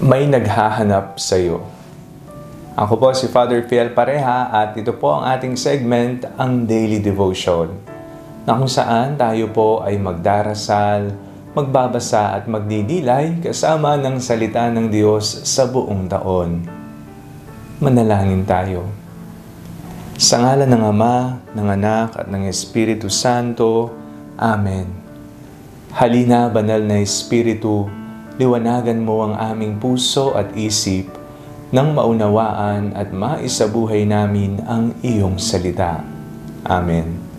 may naghahanap sa iyo. Ako po si Father Fiel Pareha at ito po ang ating segment, ang Daily Devotion, na kung saan tayo po ay magdarasal, magbabasa at magdidilay kasama ng salita ng Diyos sa buong taon. Manalangin tayo. Sa ngala ng Ama, ng Anak at ng Espiritu Santo. Amen. Halina, banal na Espiritu, liwanagan mo ang aming puso at isip nang maunawaan at maisabuhay namin ang iyong salita. Amen.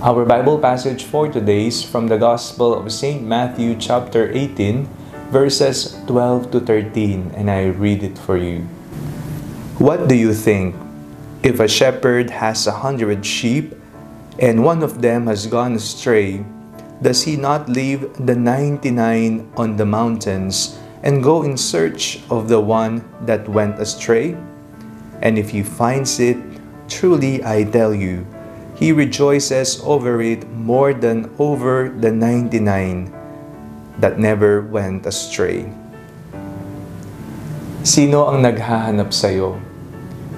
Our Bible passage for today is from the Gospel of St. Matthew chapter 18, verses 12 to 13, and I read it for you. What do you think? If a shepherd has a hundred sheep, and one of them has gone astray, does he not leave the ninety-nine on the mountains and go in search of the one that went astray? And if he finds it, truly I tell you, he rejoices over it more than over the ninety-nine that never went astray. Sino ang naghahanap sa iyo?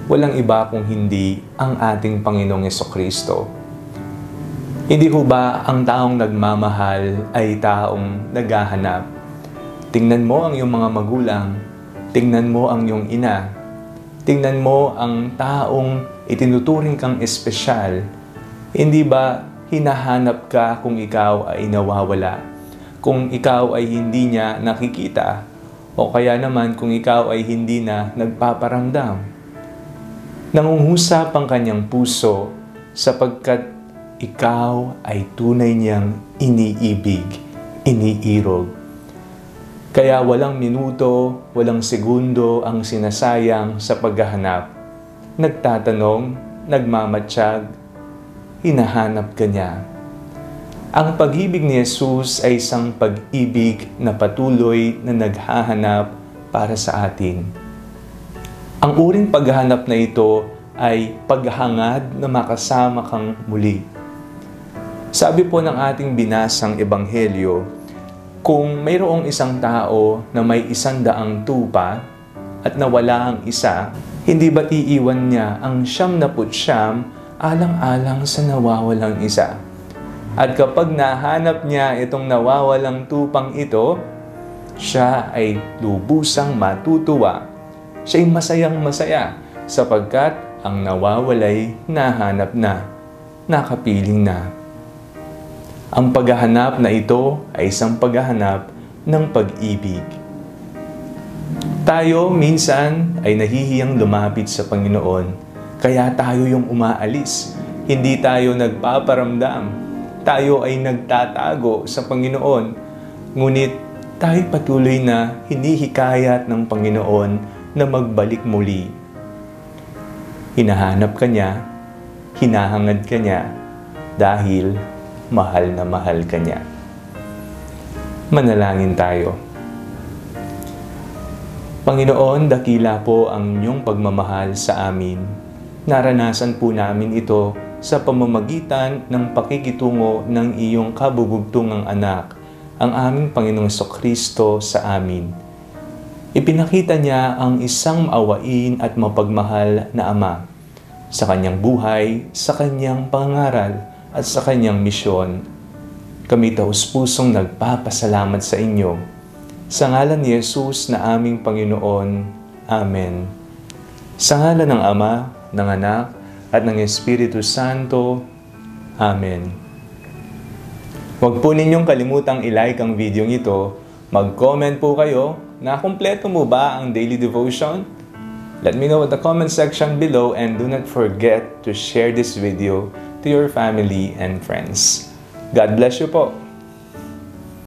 walang iba kung hindi ang ating Panginoong Kristo. Hindi ho ba ang taong nagmamahal ay taong naghahanap? Tingnan mo ang iyong mga magulang, tingnan mo ang iyong ina, tingnan mo ang taong itinuturing kang espesyal. Hindi ba hinahanap ka kung ikaw ay nawawala? Kung ikaw ay hindi niya nakikita? O kaya naman kung ikaw ay hindi na nagpaparamdam? Nangungusap ang kanyang puso sapagkat ikaw ay tunay niyang iniibig, iniirog. Kaya walang minuto, walang segundo ang sinasayang sa paghahanap. Nagtatanong, nagmamatsyag, hinahanap ka niya. Ang pag-ibig ni Jesus ay isang pag-ibig na patuloy na naghahanap para sa atin ang uring paghahanap na ito ay paghangad na makasama kang muli. Sabi po ng ating binasang ebanghelyo, kung mayroong isang tao na may isang daang tupa at nawala ang isa, hindi ba iiwan niya ang siyam na putsyam alang-alang sa nawawalang isa? At kapag nahanap niya itong nawawalang tupang ito, siya ay lubusang matutuwa siya'y masayang masaya sapagkat ang nawawalay nahanap na, nakapiling na. Ang paghahanap na ito ay isang paghahanap ng pag-ibig. Tayo minsan ay nahihiyang lumapit sa Panginoon, kaya tayo yung umaalis. Hindi tayo nagpaparamdam. Tayo ay nagtatago sa Panginoon. Ngunit tayo patuloy na hinihikayat ng Panginoon na magbalik muli. Hinahanap ka niya, hinahangad ka niya, dahil mahal na mahal ka niya. Manalangin tayo. Panginoon, dakila po ang inyong pagmamahal sa amin. Naranasan po namin ito sa pamamagitan ng pakikitungo ng iyong kabubugtungang anak, ang aming Panginoong Kristo sa amin Ipinakita niya ang isang maawain at mapagmahal na Ama sa kanyang buhay, sa kanyang pangaral at sa kanyang misyon. Kami taus-pusong nagpapasalamat sa inyo. Sa ngalan ni Jesus na aming Panginoon. Amen. Sa ngalan ng Ama, ng Anak, at ng Espiritu Santo. Amen. Huwag po ninyong kalimutang ilike ang video ito. Mag-comment po kayo na kumpleto mo ba ang daily devotion? Let me know in the comment section below and do not forget to share this video to your family and friends. God bless you po.